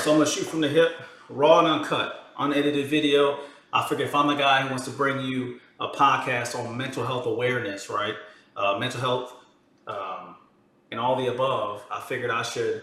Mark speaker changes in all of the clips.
Speaker 1: so I'm gonna shoot from the hip, raw and uncut, unedited video. I figured if I'm the guy who wants to bring you a podcast on mental health awareness, right? Uh, mental health um, and all the above, I figured I should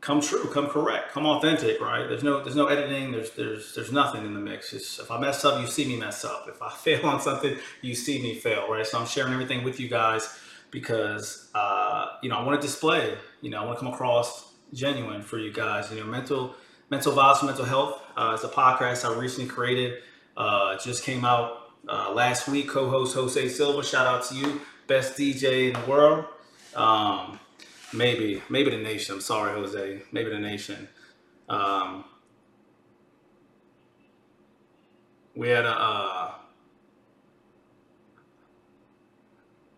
Speaker 1: come true, come correct, come authentic, right? There's no there's no editing, there's there's there's nothing in the mix. If I mess up, you see me mess up. If I fail on something, you see me fail, right? So I'm sharing everything with you guys because uh, you know I want to display, you know, I want to come across genuine for you guys. You know, mental mental Vibes, mental health. Uh, it's a podcast I recently created. Uh, just came out uh, last week. Co-host Jose Silva. Shout out to you, best DJ in the world. Um, maybe, maybe the nation. I'm sorry, Jose. Maybe the nation. Um, we had a. Uh,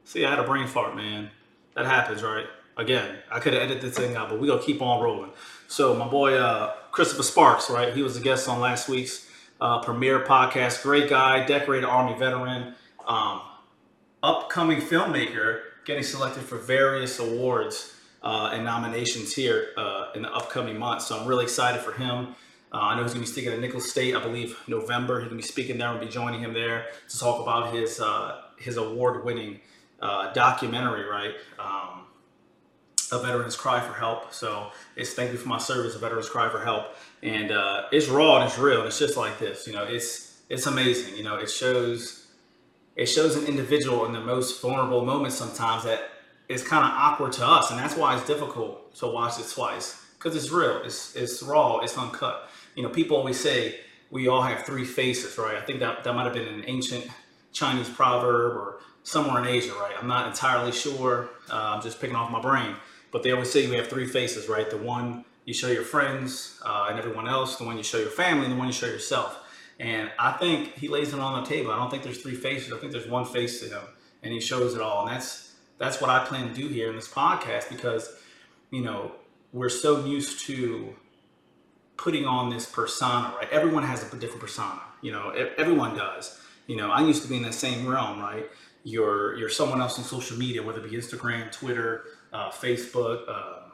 Speaker 1: see, I had a brain fart, man. That happens, right? Again, I could have edited this thing out, but we're gonna keep on rolling. So my boy uh, Christopher Sparks, right? He was a guest on last week's uh, premiere podcast. Great guy, decorated Army veteran, um, upcoming filmmaker, getting selected for various awards uh, and nominations here uh, in the upcoming months. So I'm really excited for him. Uh, I know he's going to be speaking at Nicholls State, I believe November. He's going to be speaking there and be joining him there to talk about his uh, his award-winning uh, documentary, right? Um, a veteran's cry for help. So it's thank you for my service, a veteran's cry for help, and uh, it's raw and it's real. And it's just like this, you know. It's it's amazing, you know. It shows it shows an individual in the most vulnerable moments sometimes that is kind of awkward to us, and that's why it's difficult to watch it twice because it's real, it's it's raw, it's uncut. You know, people always say we all have three faces, right? I think that that might have been an ancient Chinese proverb or somewhere in Asia, right? I'm not entirely sure. Uh, I'm just picking off my brain but they always say you have three faces, right? The one you show your friends uh, and everyone else, the one you show your family, and the one you show yourself. And I think he lays it on the table. I don't think there's three faces. I think there's one face to him, and he shows it all. And that's that's what I plan to do here in this podcast because, you know, we're so used to putting on this persona, right? Everyone has a different persona. You know, everyone does. You know, I used to be in that same realm, right? You're you're someone else on social media, whether it be Instagram, Twitter, uh, Facebook, uh,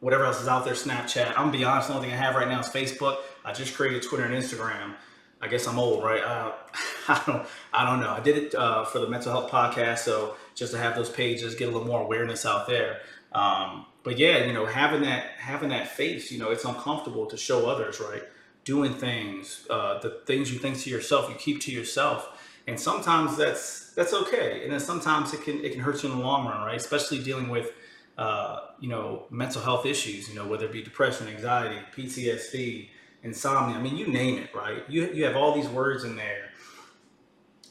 Speaker 1: whatever else is out there, Snapchat. I'm gonna be honest, the only thing I have right now is Facebook. I just created Twitter and Instagram. I guess I'm old, right? Uh, I don't, I don't know. I did it uh, for the mental health podcast, so just to have those pages, get a little more awareness out there. Um, but yeah, you know, having that, having that face, you know, it's uncomfortable to show others, right? Doing things, uh, the things you think to yourself, you keep to yourself, and sometimes that's that's okay, and then sometimes it can it can hurt you in the long run, right? Especially dealing with uh, you know, mental health issues, you know, whether it be depression, anxiety, PTSD, insomnia. I mean, you name it, right? You, you have all these words in there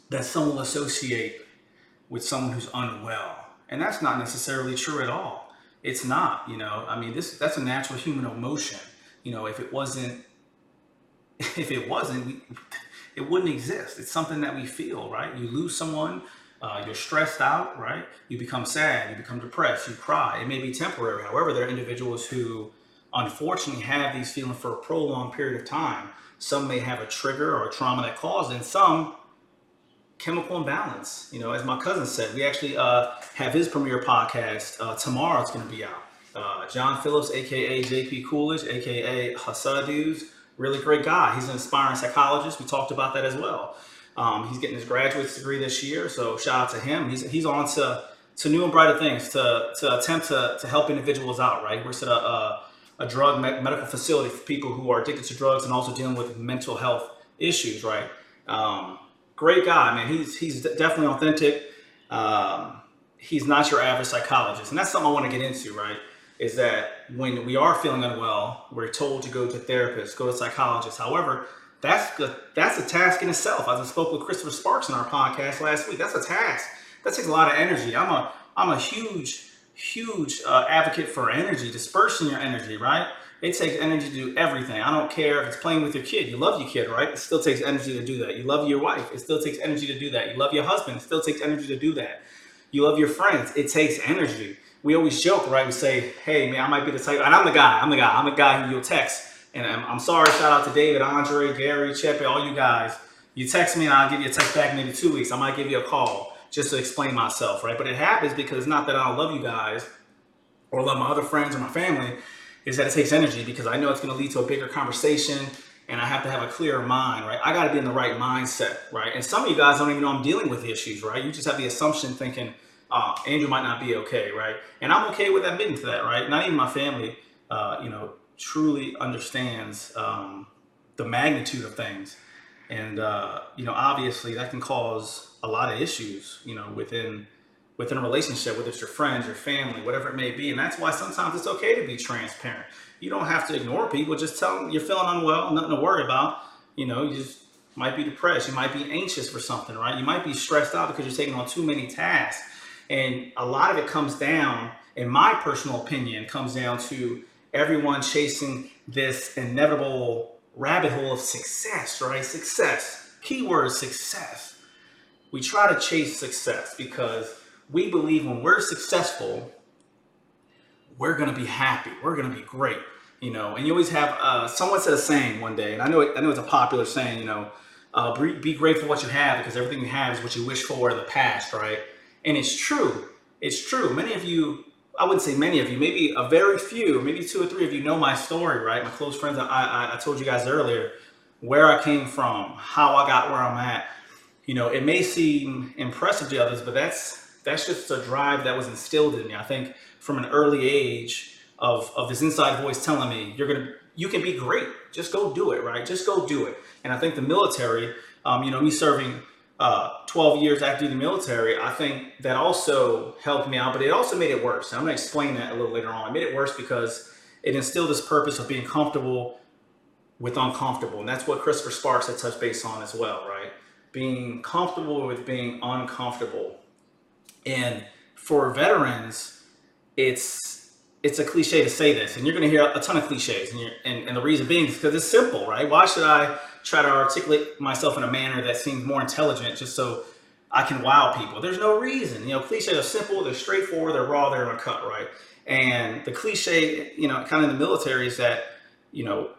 Speaker 1: that some will associate with someone who's unwell. And that's not necessarily true at all. It's not, you know, I mean, this that's a natural human emotion. You know, if it wasn't, if it wasn't, it wouldn't exist. It's something that we feel, right? You lose someone, uh, you're stressed out, right? You become sad, you become depressed, you cry. It may be temporary. However, there are individuals who unfortunately have these feelings for a prolonged period of time. Some may have a trigger or a trauma that caused it, and some chemical imbalance. You know, as my cousin said, we actually uh, have his premiere podcast uh, tomorrow. It's going to be out. Uh, John Phillips, aka JP Coolidge, aka Hasadus, really great guy. He's an inspiring psychologist. We talked about that as well. Um, he's getting his graduate's degree this year, so shout out to him. He's, he's on to, to new and brighter things to, to attempt to, to help individuals out, right? We're a, a, a drug me- medical facility for people who are addicted to drugs and also dealing with mental health issues, right? Um, great guy, man. He's, he's definitely authentic. Um, he's not your average psychologist. And that's something I want to get into, right? Is that when we are feeling unwell, we're told to go to therapists, go to psychologists. However, that's the that's a task in itself. As I spoke with Christopher Sparks in our podcast last week, that's a task. That takes a lot of energy. I'm a I'm a huge huge uh, advocate for energy, dispersing your energy. Right? It takes energy to do everything. I don't care if it's playing with your kid. You love your kid, right? It still takes energy to do that. You love your wife. It still takes energy to do that. You love your husband. It still takes energy to do that. You love your friends. It takes energy. We always joke, right? We say, "Hey, man, I might be the type," and I'm the guy. I'm the guy. I'm the guy who you'll text and I'm, I'm sorry, shout out to David, Andre, Gary, Chepe, all you guys. You text me and I'll give you a text back maybe two weeks. I might give you a call just to explain myself, right? But it happens because it's not that I don't love you guys or love my other friends or my family. is that it takes energy because I know it's going to lead to a bigger conversation and I have to have a clearer mind, right? I got to be in the right mindset, right? And some of you guys don't even know I'm dealing with issues, right? You just have the assumption thinking, uh, Andrew might not be okay, right? And I'm okay with admitting to that, right? Not even my family, uh, you know, truly understands um, the magnitude of things. And, uh, you know, obviously that can cause a lot of issues, you know, within within a relationship, whether it's your friends, your family, whatever it may be. And that's why sometimes it's okay to be transparent. You don't have to ignore people. Just tell them you're feeling unwell, nothing to worry about. You know, you just might be depressed. You might be anxious for something, right? You might be stressed out because you're taking on too many tasks. And a lot of it comes down, in my personal opinion, comes down to everyone chasing this inevitable rabbit hole of success, right? Success. Keyword success. We try to chase success because we believe when we're successful, we're gonna be happy. We're gonna be great, you know. And you always have uh, someone said a saying one day, and I know it, I know it's a popular saying, you know, uh, be, be grateful what you have because everything you have is what you wish for in the past, right? And it's true. It's true. Many of you, I wouldn't say many of you, maybe a very few, maybe two or three of you know my story, right? My close friends. I, I, I told you guys earlier where I came from, how I got where I'm at. You know, it may seem impressive to others, but that's that's just a drive that was instilled in me. I think from an early age of, of this inside voice telling me, you're to, you can be great. Just go do it, right? Just go do it. And I think the military, um, you know, me serving uh, 12 years after the military, I think that also helped me out, but it also made it worse. I'm going to explain that a little later on. It made it worse because it instilled this purpose of being comfortable with uncomfortable. And that's what Christopher Sparks had touched base on as well, right? Being comfortable with being uncomfortable. And for veterans, it's it's a cliche to say this, and you're going to hear a ton of cliches, and, and, and the reason being is because it's simple, right? Why should I try to articulate myself in a manner that seems more intelligent just so I can wow people? There's no reason. You know, cliches are simple, they're straightforward, they're raw, they're uncut, right? And the cliche, you know, kind of in the military is that, you know,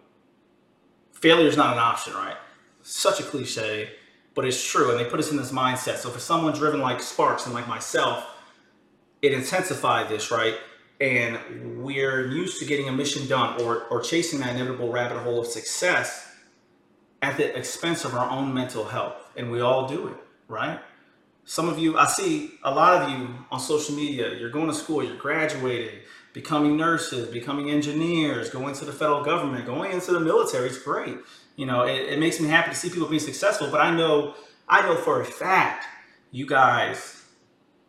Speaker 1: failure is not an option, right? Such a cliche, but it's true. And they put us in this mindset. So for someone driven like Sparks and like myself, it intensified this, right? And we're used to getting a mission done or, or chasing that inevitable rabbit hole of success at the expense of our own mental health. And we all do it, right? Some of you, I see a lot of you on social media, you're going to school, you're graduating, becoming nurses, becoming engineers, going to the federal government, going into the military. It's great. You know, it, it makes me happy to see people being successful, but I know, I know for a fact you guys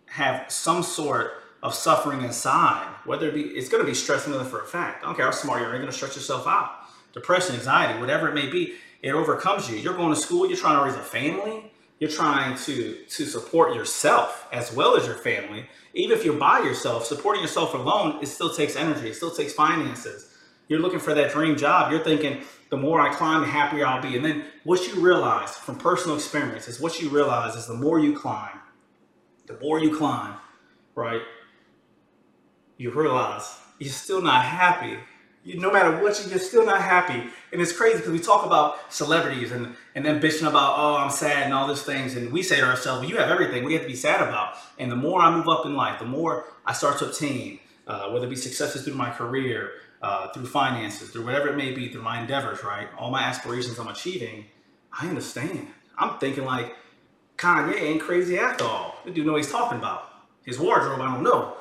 Speaker 1: have some sort of suffering inside, whether it be, it's going to be stressing them for a fact. I don't care how smart you are, you're going to stress yourself out. Depression, anxiety, whatever it may be, it overcomes you. You're going to school, you're trying to raise a family, you're trying to, to support yourself as well as your family. Even if you're by yourself, supporting yourself alone, it still takes energy, it still takes finances. You're looking for that dream job. You're thinking, the more I climb, the happier I'll be. And then what you realize from personal experience is what you realize is the more you climb, the more you climb, right? You realize you're still not happy. You, no matter what you, you're still not happy. And it's crazy because we talk about celebrities and, and then bitching about, oh, I'm sad and all these things. And we say to ourselves, you have everything we have to be sad about. And the more I move up in life, the more I start to obtain, uh, whether it be successes through my career, uh, through finances, through whatever it may be, through my endeavors, right? All my aspirations I'm achieving, I understand. I'm thinking like Kanye ain't crazy after all. The dude know what he's talking about. His wardrobe, I don't know,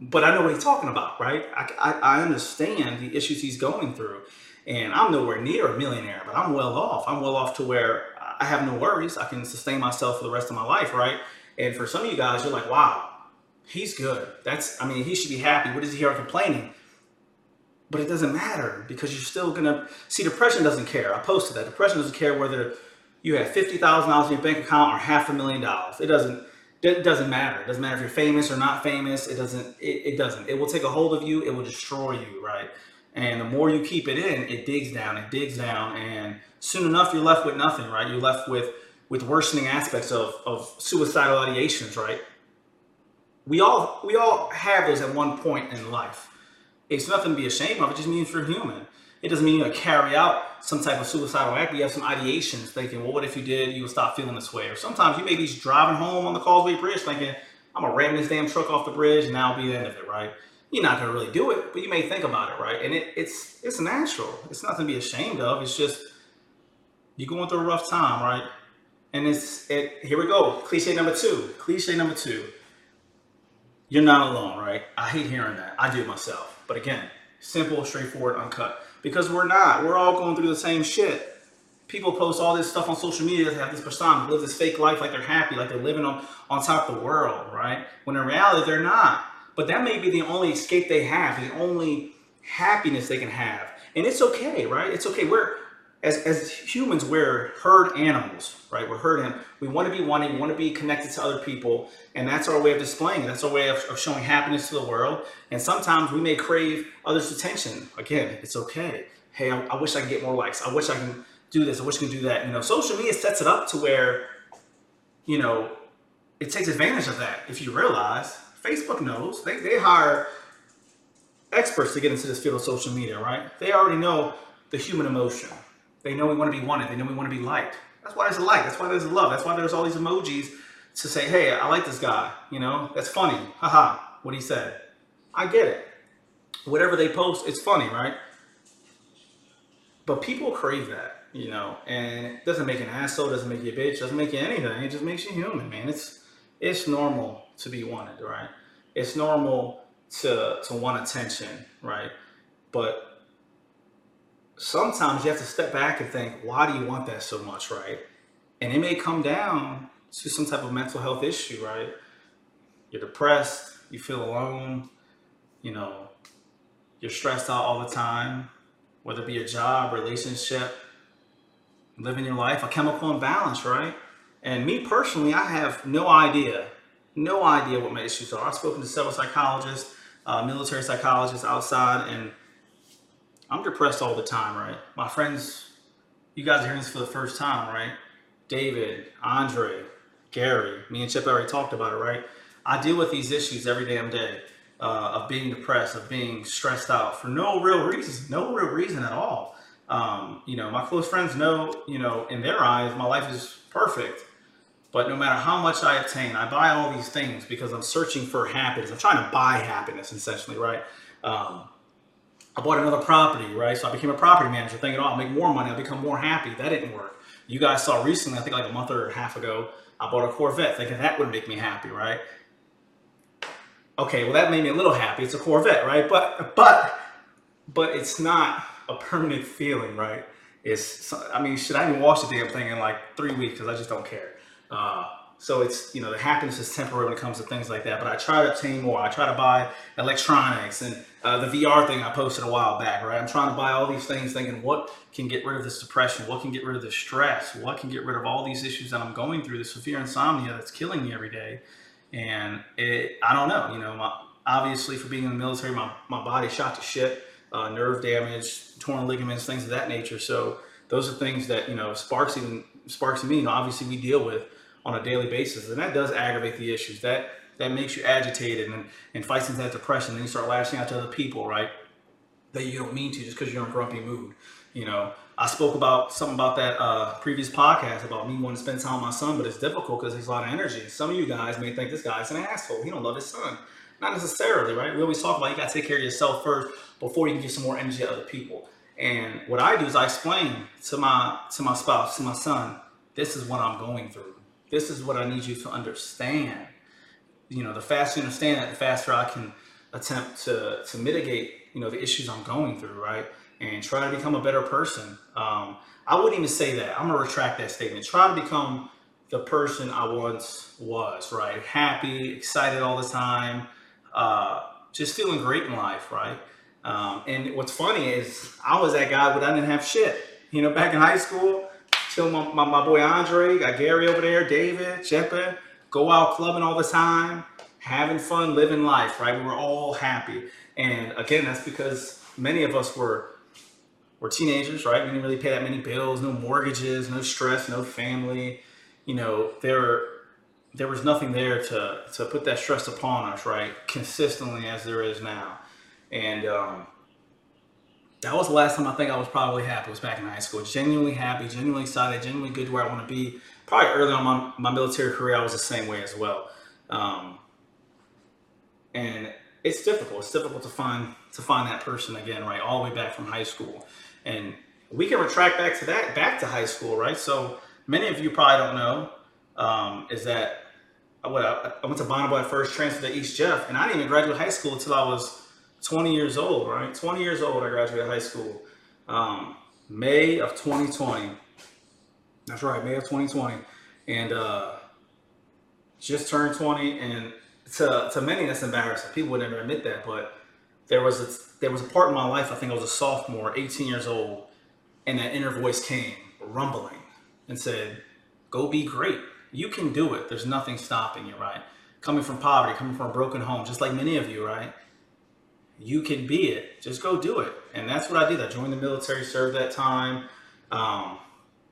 Speaker 1: but I know what he's talking about, right? I, I, I understand the issues he's going through, and I'm nowhere near a millionaire, but I'm well off. I'm well off to where I have no worries. I can sustain myself for the rest of my life, right? And for some of you guys, you're like, wow, he's good. That's, I mean, he should be happy. What is he here complaining? But it doesn't matter because you're still gonna see. Depression doesn't care. I posted that. Depression doesn't care whether you have fifty thousand dollars in your bank account or half a million dollars. It doesn't. It doesn't matter. It doesn't matter if you're famous or not famous. It doesn't. It, it doesn't. It will take a hold of you. It will destroy you. Right. And the more you keep it in, it digs down. It digs down, and soon enough, you're left with nothing. Right. You're left with with worsening aspects of of suicidal ideations. Right. We all we all have those at one point in life it's nothing to be ashamed of. It just means you're human. It doesn't mean you're gonna carry out some type of suicidal act. but You have some ideations thinking, well, what if you did? You would stop feeling this way. Or sometimes you may be driving home on the Causeway Bridge thinking, I'm going to ram this damn truck off the bridge and that'll be the end of it, right? You're not gonna really do it, but you may think about it, right? And it, it's it's natural. It's nothing to be ashamed of. It's just you're going through a rough time, right? And it's it. Here we go. Cliche number two. Cliche number two. You're not alone, right? I hate hearing that. I do it myself. But again, simple, straightforward, uncut. Because we're not. We're all going through the same shit. People post all this stuff on social media. They have this persona, live this fake life like they're happy, like they're living on, on top of the world, right? When in reality, they're not. But that may be the only escape they have, the only happiness they can have. And it's okay, right? It's okay. We're as, as humans, we're herd animals, right? We're herd animals. We want to be wanting, we want to be connected to other people, and that's our way of displaying it. That's our way of, of showing happiness to the world. And sometimes we may crave others' attention. Again, it's okay. Hey, I, I wish I could get more likes. I wish I can do this. I wish I can do that. You know, social media sets it up to where, you know, it takes advantage of that. If you realize, Facebook knows they, they hire experts to get into this field of social media, right? They already know the human emotion. They know we want to be wanted. They know we want to be liked. That's why there's a like. That's why there's a love. That's why there's all these emojis to say, hey, I like this guy. You know, that's funny. Haha, what he said. I get it. Whatever they post, it's funny, right? But people crave that, you know, and it doesn't make an asshole, doesn't make you a bitch, doesn't make you anything. It just makes you human, man. It's it's normal to be wanted, right? It's normal to to want attention, right? But sometimes you have to step back and think, why do you want that so much, right? And it may come down to some type of mental health issue, right? You're depressed, you feel alone, you know, you're stressed out all the time, whether it be a job, relationship, living your life, a chemical imbalance, right? And me personally, I have no idea, no idea what my issues are. I've spoken to several psychologists, uh, military psychologists outside, and I'm depressed all the time, right? My friends, you guys are hearing this for the first time, right? David, Andre, Gary, me and Chip already talked about it, right? I deal with these issues every damn day uh, of being depressed, of being stressed out for no real reason, no real reason at all. Um, you know, my close friends know, you know, in their eyes, my life is perfect. But no matter how much I obtain, I buy all these things because I'm searching for happiness. I'm trying to buy happiness, essentially, right? Um, I bought another property, right? So I became a property manager, thinking, oh, I'll make more money, I'll become more happy. That didn't work. You guys saw recently, I think like a month or a half ago, I bought a Corvette, thinking that would make me happy, right? Okay, well that made me a little happy. It's a Corvette, right? But but but it's not a permanent feeling, right? It's I mean, should I even wash the damn thing in like three weeks because I just don't care. Uh, so it's you know the happiness is temporary when it comes to things like that. But I try to obtain more. I try to buy electronics and uh, the VR thing I posted a while back. Right, I'm trying to buy all these things, thinking what can get rid of this depression, what can get rid of this stress, what can get rid of all these issues that I'm going through, this severe insomnia that's killing me every day. And it, I don't know. You know, my, obviously for being in the military, my my body shot to shit, uh, nerve damage, torn ligaments, things of that nature. So those are things that you know sparks even sparks in me. You know, obviously we deal with on a daily basis, and that does aggravate the issues. That that makes you agitated and, and fights into that depression. Then you start lashing out to other people, right? That you don't mean to just because you're in a grumpy mood. You know, I spoke about something about that uh, previous podcast about me wanting to spend time with my son, but it's difficult because he's a lot of energy. Some of you guys may think this guy's an asshole. He don't love his son. Not necessarily, right? We always talk about you got to take care of yourself first before you can give some more energy to other people. And what I do is I explain to my to my spouse, to my son, this is what I'm going through this is what I need you to understand. You know, the faster you understand that, the faster I can attempt to, to mitigate, you know, the issues I'm going through, right? And try to become a better person. Um, I wouldn't even say that. I'm gonna retract that statement. Try to become the person I once was, right? Happy, excited all the time, uh, just feeling great in life, right? Um, and what's funny is I was that guy, but I didn't have shit. You know, back in high school, Still, my, my, my, boy Andre, got Gary over there, David, Shepard, go out clubbing all the time, having fun, living life, right? We were all happy. And again, that's because many of us were were teenagers, right? We didn't really pay that many bills, no mortgages, no stress, no family. You know, there there was nothing there to to put that stress upon us, right? Consistently as there is now. And um, that was the last time I think I was probably happy. Was back in high school, genuinely happy, genuinely excited, genuinely good to where I want to be. Probably early on my, my military career, I was the same way as well. Um, and it's difficult. It's difficult to find to find that person again, right? All the way back from high school, and we can retract back to that, back to high school, right? So many of you probably don't know um, is that what I, I went to Bonnabel at first, transferred to East Jeff, and I didn't even graduate high school until I was 20 years old, right? 20 years old, I graduated high school. Um, May of 2020. That's right, May of 2020. And uh, just turned 20. And to, to many, that's embarrassing. People would never admit that. But there was, a, there was a part in my life, I think I was a sophomore, 18 years old, and that inner voice came rumbling and said, Go be great. You can do it. There's nothing stopping you, right? Coming from poverty, coming from a broken home, just like many of you, right? You can be it. Just go do it. And that's what I did. I joined the military, served that time. Um,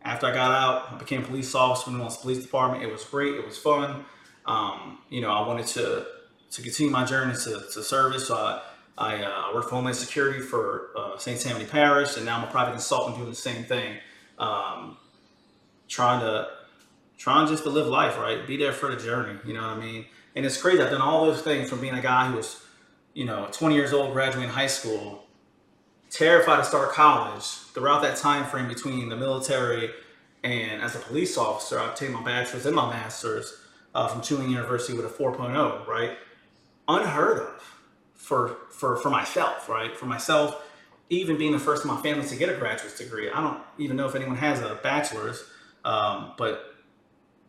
Speaker 1: after I got out, I became police officer in the police department. It was great. It was fun. Um, you know, I wanted to to continue my journey to, to service. So I, I uh, worked for Homeland Security for uh, St. Tammany Parish, and now I'm a private consultant doing the same thing. Um, trying to trying just to live life, right? Be there for the journey. You know what I mean? And it's crazy. I've done all those things from being a guy who was, you know, 20 years old, graduating high school, terrified to start college. Throughout that time frame between the military and as a police officer, I obtained my bachelor's and my master's uh, from Tulane University with a 4.0, right? Unheard of for for for myself, right? For myself, even being the first in my family to get a graduate's degree. I don't even know if anyone has a bachelor's, um, but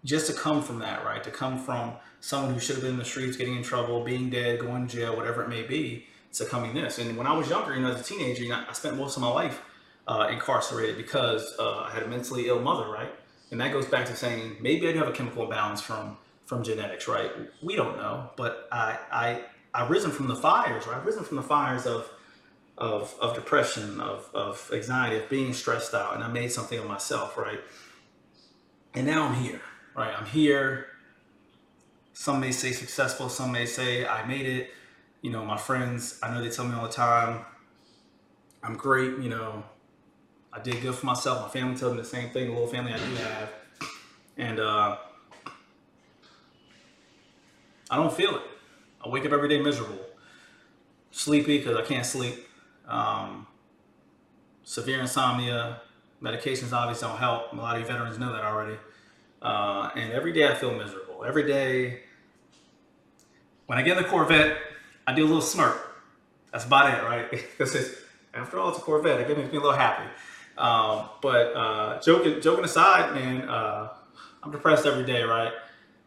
Speaker 1: just to come from that, right? To come from someone who should have been in the streets, getting in trouble, being dead, going to jail, whatever it may be, to coming this. And when I was younger, you know, as a teenager, you know, I spent most of my life uh, incarcerated because uh, I had a mentally ill mother, right? And that goes back to saying maybe I do have a chemical imbalance from from genetics, right? We don't know, but I I I've risen from the fires, right? I've risen from the fires of of of depression, of of anxiety, of being stressed out, and I made something of myself, right? And now I'm here, right? I'm here. Some may say successful, some may say I made it. You know, my friends, I know they tell me all the time, I'm great, you know, I did good for myself. My family tells me the same thing, the little family I do have. And uh, I don't feel it. I wake up every day miserable, sleepy because I can't sleep, um, severe insomnia, medications obviously don't help. A lot of you veterans know that already. Uh, and every day I feel miserable. Every day, when I get in the Corvette, I do a little smirk. That's about it, right? Because after all, it's a Corvette. It makes me a little happy. Um, but uh, joking, joking aside, man, uh, I'm depressed every day, right?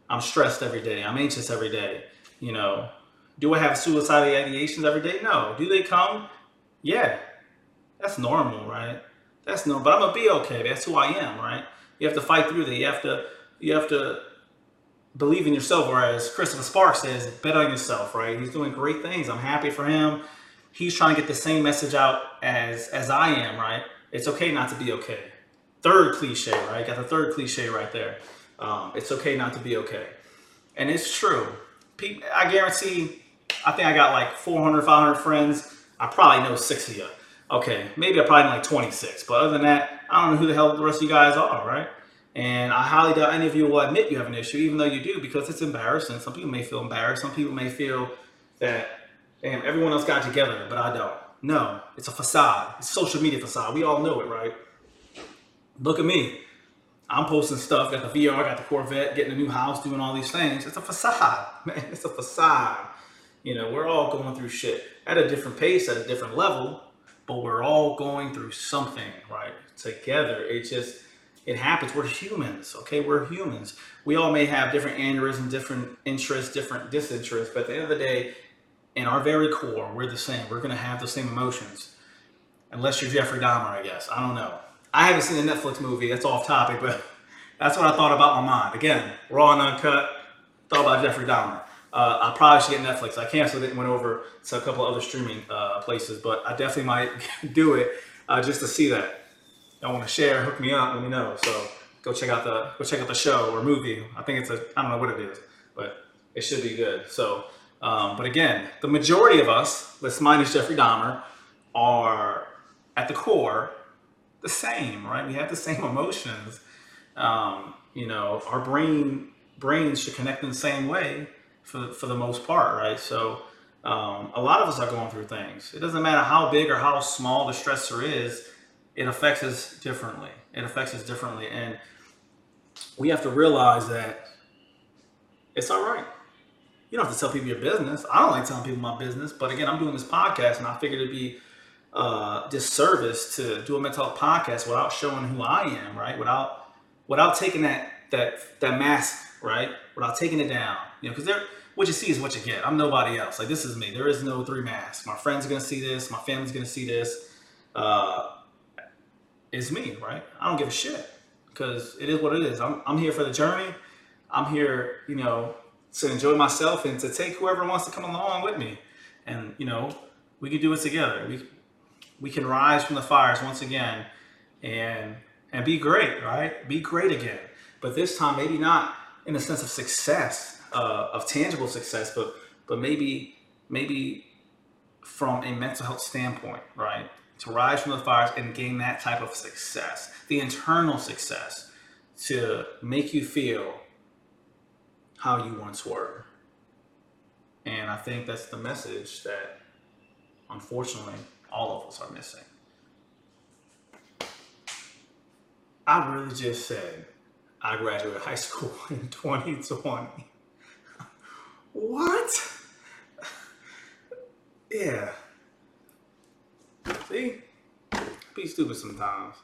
Speaker 1: I'm stressed every day. I'm anxious every day. You know, do I have suicidal ideations every day? No. Do they come? Yeah. That's normal, right? That's normal. But I'm gonna be okay. That's who I am, right? You have to fight through that. You have to you have to believe in yourself, or as Christopher Sparks says, bet on yourself, right? He's doing great things. I'm happy for him. He's trying to get the same message out as as I am, right? It's okay not to be okay. Third cliche, right? Got the third cliche right there. Um, it's okay not to be okay. And it's true. I guarantee, I think I got like 400, 500 friends. I probably know six of you. Okay, maybe I probably know like 26. But other than that, I don't know who the hell the rest of you guys are, right? And I highly doubt any of you will admit you have an issue, even though you do, because it's embarrassing. Some people may feel embarrassed. Some people may feel that, damn, everyone else got together, but I don't. No, it's a facade. It's social media facade. We all know it, right? Look at me. I'm posting stuff, got the VR, got the Corvette, getting a new house, doing all these things. It's a facade, man. It's a facade. You know, we're all going through shit at a different pace, at a different level, but we're all going through something, right? Together. It just, it happens. We're humans, okay? We're humans. We all may have different aneurysms, different interests, different disinterests, but at the end of the day, in our very core, we're the same. We're going to have the same emotions. Unless you're Jeffrey Dahmer, I guess. I don't know. I haven't seen the Netflix movie. That's off topic, but that's what I thought about my mind. Again, raw and uncut. Thought about Jeffrey Dahmer. Uh, I probably should get Netflix. I canceled it and went over to a couple other streaming uh, places, but I definitely might do it uh, just to see that. I want to share, hook me up, let me know. So go check out the go check out the show or movie. I think it's a I don't know what it is, but it should be good. So, um, but again, the majority of us, let's minus Jeffrey Dahmer, are at the core the same, right? We have the same emotions. Um, you know, our brain brains should connect in the same way for for the most part, right? So, Um, a lot of us are going through things. It doesn't matter how big or how small the stressor is, it affects us differently. It affects us differently. And we have to realize that it's all right. You don't have to tell people your business. I don't like telling people my business, but again, I'm doing this podcast and I figured it'd be uh, disservice to do a mental health podcast without showing who I am, right? Without without taking that that that mask, right? Without taking it down, you know, because there what you see is what you get. I'm nobody else. Like this is me. There is no three masks. My friends are gonna see this. My family's gonna see this. Uh, it's me, right? I don't give a shit because it is what it is. I'm I'm here for the journey. I'm here, you know, to enjoy myself and to take whoever wants to come along with me. And you know, we can do it together. We we can rise from the fires once again and and be great, right? Be great again. But this time, maybe not in a sense of success, uh, of tangible success, but but maybe maybe from a mental health standpoint, right? To rise from the fires and gain that type of success, the internal success, to make you feel how you once were. And I think that's the message that, unfortunately, all of us are missing. I really just said I graduated high school in 2020. What? Yeah. See? Be stupid sometimes.